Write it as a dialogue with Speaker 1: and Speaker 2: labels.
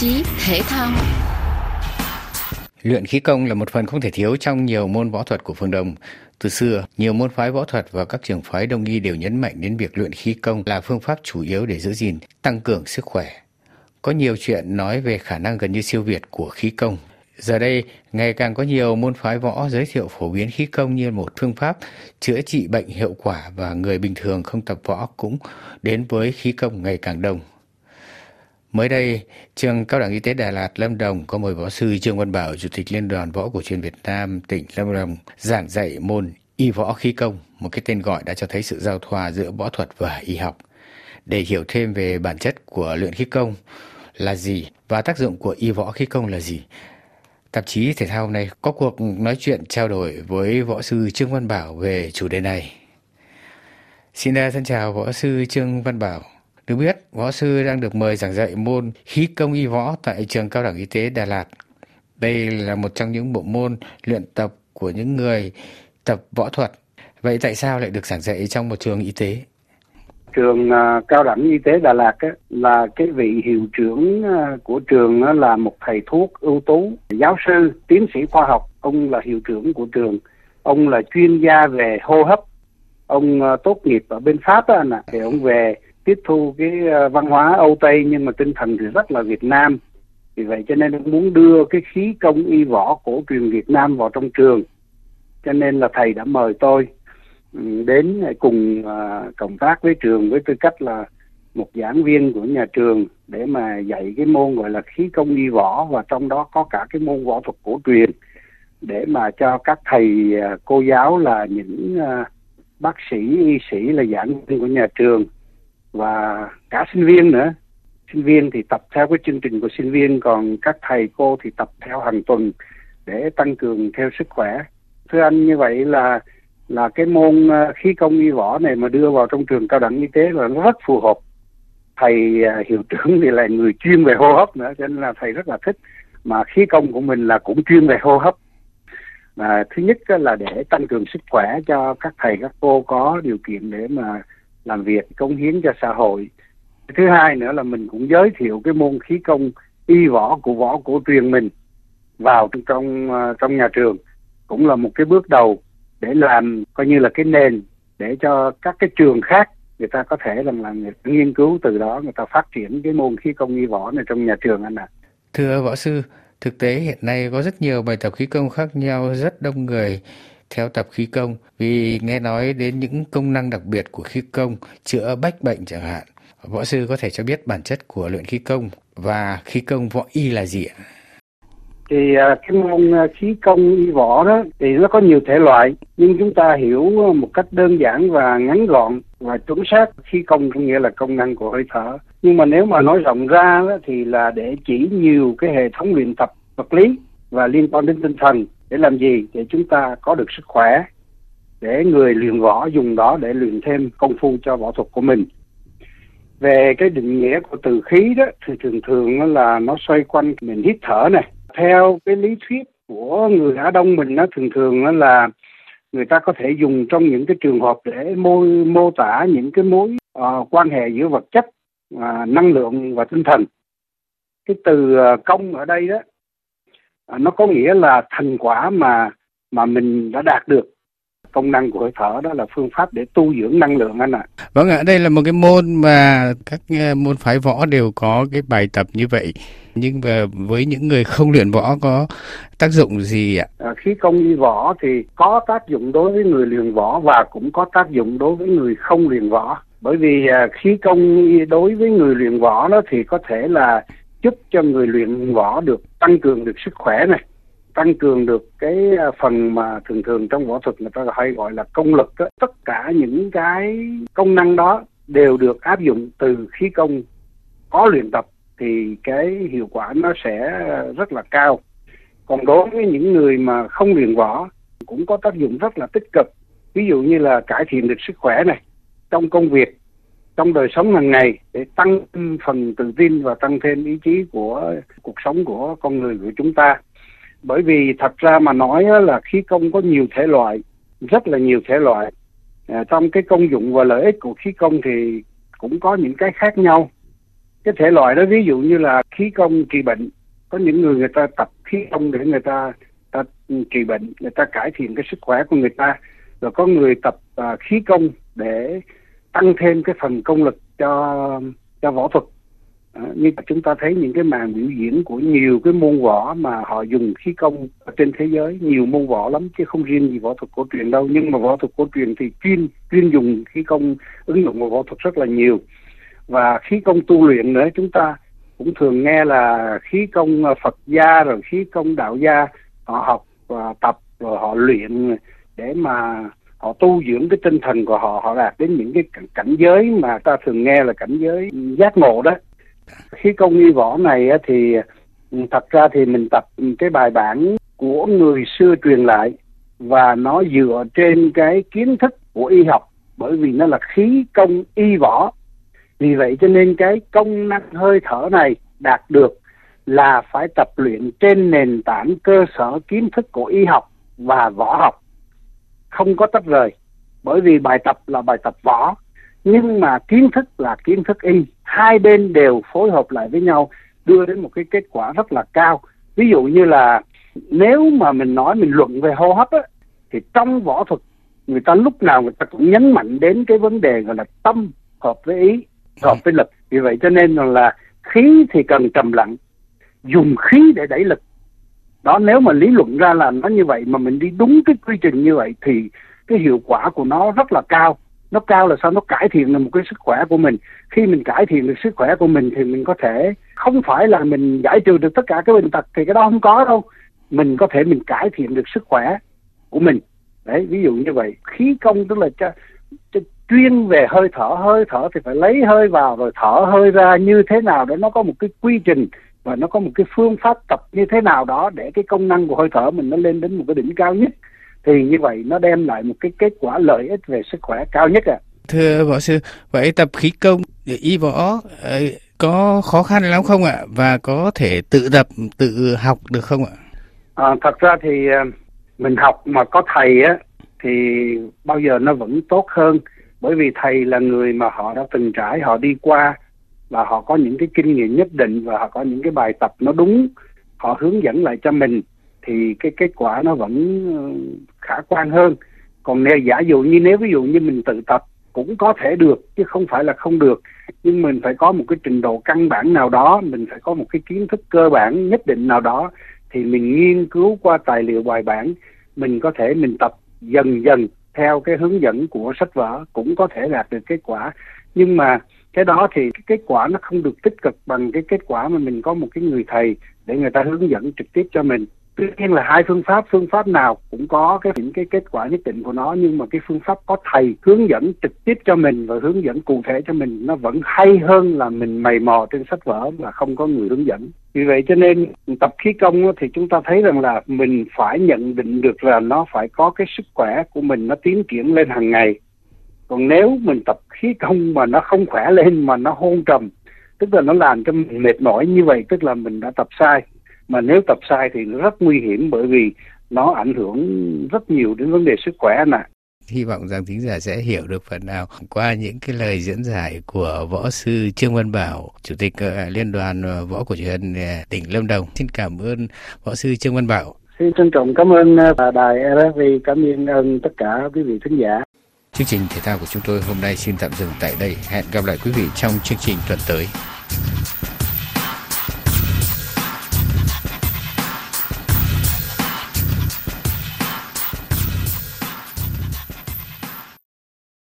Speaker 1: chí thể thao Luyện khí công là một phần không thể thiếu trong nhiều môn võ thuật của phương Đông. Từ xưa, nhiều môn phái võ thuật và các trường phái đông y đều nhấn mạnh đến việc luyện khí công là phương pháp chủ yếu để giữ gìn, tăng cường sức khỏe. Có nhiều chuyện nói về khả năng gần như siêu việt của khí công. Giờ đây, ngày càng có nhiều môn phái võ giới thiệu phổ biến khí công như một phương pháp chữa trị bệnh hiệu quả và người bình thường không tập võ cũng đến với khí công ngày càng đông. Mới đây, trường Cao đẳng Y tế Đà Lạt Lâm Đồng có mời võ sư Trương Văn Bảo, Chủ tịch Liên đoàn Võ cổ truyền Việt Nam tỉnh Lâm Đồng giảng dạy môn y võ khí công, một cái tên gọi đã cho thấy sự giao thoa giữa võ thuật và y học. Để hiểu thêm về bản chất của luyện khí công là gì và tác dụng của y võ khí công là gì, tạp chí thể thao hôm nay có cuộc nói chuyện trao đổi với võ sư Trương Văn Bảo về chủ đề này. Xin à, thân chào võ sư Trương Văn Bảo. Được biết, võ sư đang được mời giảng dạy môn khí công y võ tại trường cao đẳng y tế Đà Lạt. Đây là một trong những bộ môn luyện tập của những người tập võ thuật. Vậy tại sao lại được giảng dạy trong một trường y tế?
Speaker 2: Trường à, cao đẳng y tế Đà Lạt là cái vị hiệu trưởng à, của trường là một thầy thuốc ưu tú, giáo sư, tiến sĩ khoa học. Ông là hiệu trưởng của trường. Ông là chuyên gia về hô hấp. Ông à, tốt nghiệp ở bên Pháp đó anh ạ. Thì ông về tiếp thu cái ờ, văn hóa Âu Tây nhưng mà tinh thần thì rất là Việt Nam. Vì vậy cho nên muốn đưa cái khí công y võ cổ truyền Việt Nam vào trong trường. Cho nên là thầy đã mời tôi ừ, đến cùng ờ, cộng tác với trường với tư cách là một giảng viên của nhà trường để mà dạy cái môn gọi là khí công y võ và trong đó có cả cái môn võ thuật cổ truyền để mà cho các thầy ờ, cô giáo là những bác sĩ, y sĩ là giảng viên của nhà trường và cả sinh viên nữa. Sinh viên thì tập theo cái chương trình của sinh viên còn các thầy cô thì tập theo hàng tuần để tăng cường theo sức khỏe. Thưa anh như vậy là là cái môn ờ, khí công y võ này mà đưa vào trong trường cao đẳng y tế là nó rất phù hợp. Thầy ờ, hiệu trưởng thì là người chuyên về hô hấp nữa cho nên là thầy rất là thích. Mà khí công của mình là cũng chuyên về hô hấp. À, thứ nhất là để tăng cường sức khỏe cho các thầy các cô có điều kiện để mà làm việc cống hiến cho xã hội thứ hai nữa là mình cũng giới thiệu cái môn khí công y võ của võ cổ truyền mình vào trong trong, ờ, trong nhà trường cũng là một cái bước đầu để làm coi như là cái nền để cho các cái trường khác người ta có thể làm là người nghiên cứu từ đó người ta phát triển cái môn khí công y võ này trong nhà trường anh ạ. À.
Speaker 1: Thưa võ sư, thực tế hiện nay có rất nhiều bài tập khí công khác nhau, rất đông người theo tập khí công vì nghe nói đến những công năng đặc biệt của khí công chữa bách bệnh chẳng hạn. Võ sư có thể cho biết bản chất của luyện khí công và khí công võ y là gì ạ?
Speaker 2: Thì à, cái môn à, khí công y võ đó thì nó có nhiều thể loại nhưng chúng ta hiểu à, một cách đơn giản và ngắn gọn và chuẩn xác khí công có nghĩa là công năng của hơi thở nhưng mà nếu mà nói rộng ra đó, thì là để chỉ nhiều cái hệ thống luyện tập vật lý và liên quan đến tinh thần để làm gì? Để chúng ta có được sức khỏe để người luyện võ dùng đó để luyện thêm công phu cho võ thuật của mình. Về cái định nghĩa của từ khí đó thì thường thường là nó xoay quanh mình hít thở này. Theo cái lý thuyết của người Á Đông mình nó thường thường là người ta có thể dùng trong những cái trường hợp để mô mô tả những cái mối uh, quan hệ giữa vật chất uh, năng lượng và tinh thần. Cái từ uh, công ở đây đó nó có nghĩa là thành quả mà mà mình đã đạt được công năng của hơi thở đó là phương pháp để tu dưỡng năng lượng anh ạ. À.
Speaker 1: Vâng ạ, đây là một cái môn mà các ờ, môn phái võ đều có cái bài tập như vậy. Nhưng mà với những người không luyện võ có tác dụng gì ạ?
Speaker 2: À, khí công y võ thì có tác dụng đối với người luyện võ và cũng có tác dụng đối với người không luyện võ. Bởi vì à, khí công đối với người luyện võ đó thì có thể là giúp cho người luyện võ được tăng cường được sức khỏe này, tăng cường được cái à, phần mà thường thường trong võ thuật người ta hay gọi là công lực đó. tất cả những cái công năng đó đều được áp dụng từ khí công có luyện tập thì cái hiệu quả nó sẽ rất là cao còn đối với những người mà không luyện võ cũng có tác dụng rất là tích cực ví dụ như là cải thiện được sức khỏe này, trong công việc trong đời sống hàng ngày để tăng phần tự tin và tăng thêm ý chí của cuộc sống của con người của chúng ta. Bởi vì thật ra mà nói là khí công có nhiều thể loại rất là nhiều thể loại. À, trong cái công dụng và lợi ích của khí công thì cũng có những cái khác nhau. Cái thể loại đó ví dụ như là khí công trị bệnh. Có những người người ta tập khí công để người ta, ta trị bệnh người ta cải thiện cái sức khỏe của người ta. Rồi có người tập à, khí công để tăng thêm cái phần công lực cho cho võ thuật. À, như chúng ta thấy những cái màn biểu diễn của nhiều cái môn võ mà họ dùng khí công ở trên thế giới nhiều môn võ lắm chứ không riêng gì võ thuật cổ truyền đâu. Nhưng mà võ thuật cổ truyền thì chuyên chuyên dùng khí công ứng dụng vào võ thuật rất là nhiều. Và khí công tu luyện nữa chúng ta cũng thường nghe là khí công ờ, Phật gia rồi khí công đạo gia họ học và tập rồi họ luyện để mà họ tu dưỡng cái tinh thần của họ họ đạt đến những cái cảnh giới mà ta thường nghe là cảnh giới giác ngộ đó. Khí công nghi võ này thì ừ, thật ra thì mình tập cái bài bản của người xưa truyền lại và nó dựa trên cái kiến thức của y học, bởi vì nó là khí công y võ. Vì vậy cho nên cái công năng hơi thở này đạt được là phải tập luyện trên nền tảng cơ sở kiến thức của y học và võ học không có tách rời. Bởi vì bài tập là bài tập võ nhưng mà kiến thức là kiến thức y. Hai bên đều phối hợp lại với nhau đưa đến một cái kết quả rất là cao. Ví dụ như là nếu mà mình nói mình luận về hô hấp á, thì trong võ thuật người ta lúc nào người ta cũng nhấn mạnh đến cái vấn đề gọi là tâm hợp với ý hợp với lực. Vì vậy cho nên là khí thì cần trầm lặng dùng khí để đẩy lực đó nếu mà lý luận ra là nó như vậy mà mình đi đúng cái quy trình như vậy thì cái hiệu quả của nó rất là cao. Nó cao là sao? Nó cải thiện được một cái sức khỏe của mình. Khi mình cải thiện được sức khỏe của mình thì mình có thể không phải là mình giải trừ được tất cả cái bệnh tật thì cái đó không có đâu. Mình có thể mình cải thiện được sức khỏe của mình. Đấy ví dụ như vậy. Khí công tức là cho, cho chuyên về hơi thở hơi thở thì phải lấy hơi vào rồi thở hơi ra như thế nào để nó có một cái quy trình và nó có một cái phương pháp tập như thế nào đó để cái công năng của hơi thở mình nó lên đến một cái đỉnh cao nhất thì như vậy nó đem lại một cái kết quả lợi ích về sức khỏe cao nhất ạ. À.
Speaker 1: Thưa võ sư, vậy tập khí công y võ ờ, có khó khăn lắm không ạ? Và có thể tự tập, tự học được không ạ?
Speaker 2: À, thật ra thì ờ, mình học mà có thầy á thì bao giờ nó vẫn tốt hơn bởi vì thầy là người mà họ đã từng trải họ đi qua và họ có những cái kinh nghiệm nhất định và họ có những cái bài tập nó đúng, họ hướng dẫn lại cho mình, thì cái kết quả nó vẫn ờ, khả quan hơn. Còn nếu giả dụ như nếu ví dụ như mình tự tập cũng có thể được, chứ không phải là không được. Nhưng mình phải có một cái trình độ căn bản nào đó, mình phải có một cái kiến thức cơ bản nhất định nào đó, thì mình nghiên cứu qua tài liệu bài bản, mình có thể mình tập dần dần theo cái hướng dẫn của sách vở cũng có thể đạt được kết quả. Nhưng mà cái đó thì cái kết quả nó không được tích cực bằng cái kết quả mà mình có một cái người thầy để người ta hướng dẫn trực tiếp cho mình. Tuy nhiên là hai phương pháp phương pháp nào cũng có cái những cái kết quả nhất định của nó, nhưng mà cái phương pháp có thầy hướng dẫn trực tiếp cho mình và hướng dẫn cụ thể cho mình nó vẫn hay hơn là mình mày mò trên sách vở mà không có người hướng dẫn. Vì vậy cho nên tập khí công thì chúng ta thấy rằng là mình phải nhận định được là nó phải có cái sức khỏe của mình nó tiến triển lên hàng ngày còn nếu mình tập khí công mà nó không khỏe lên mà nó hôn trầm tức là nó làm cho mình mệt mỏi như vậy tức là mình đã tập sai mà nếu tập sai thì nó rất nguy hiểm bởi vì nó ảnh hưởng rất nhiều đến vấn đề sức khỏe nè
Speaker 1: hy vọng rằng thính giả sẽ hiểu được phần nào qua những cái lời diễn giải của võ sư Trương Văn Bảo, Chủ tịch ờ, Liên đoàn ờ, Võ cổ truyền ờ, tỉnh Lâm Đồng. Xin cảm ơn võ sư Trương Văn Bảo.
Speaker 2: Xin trân trọng cảm ơn đài RFI, cảm ơn tất cả quý vị thính giả.
Speaker 1: Chương trình thể thao của chúng tôi hôm nay xin tạm dừng tại đây. Hẹn gặp lại quý vị trong chương trình tuần tới.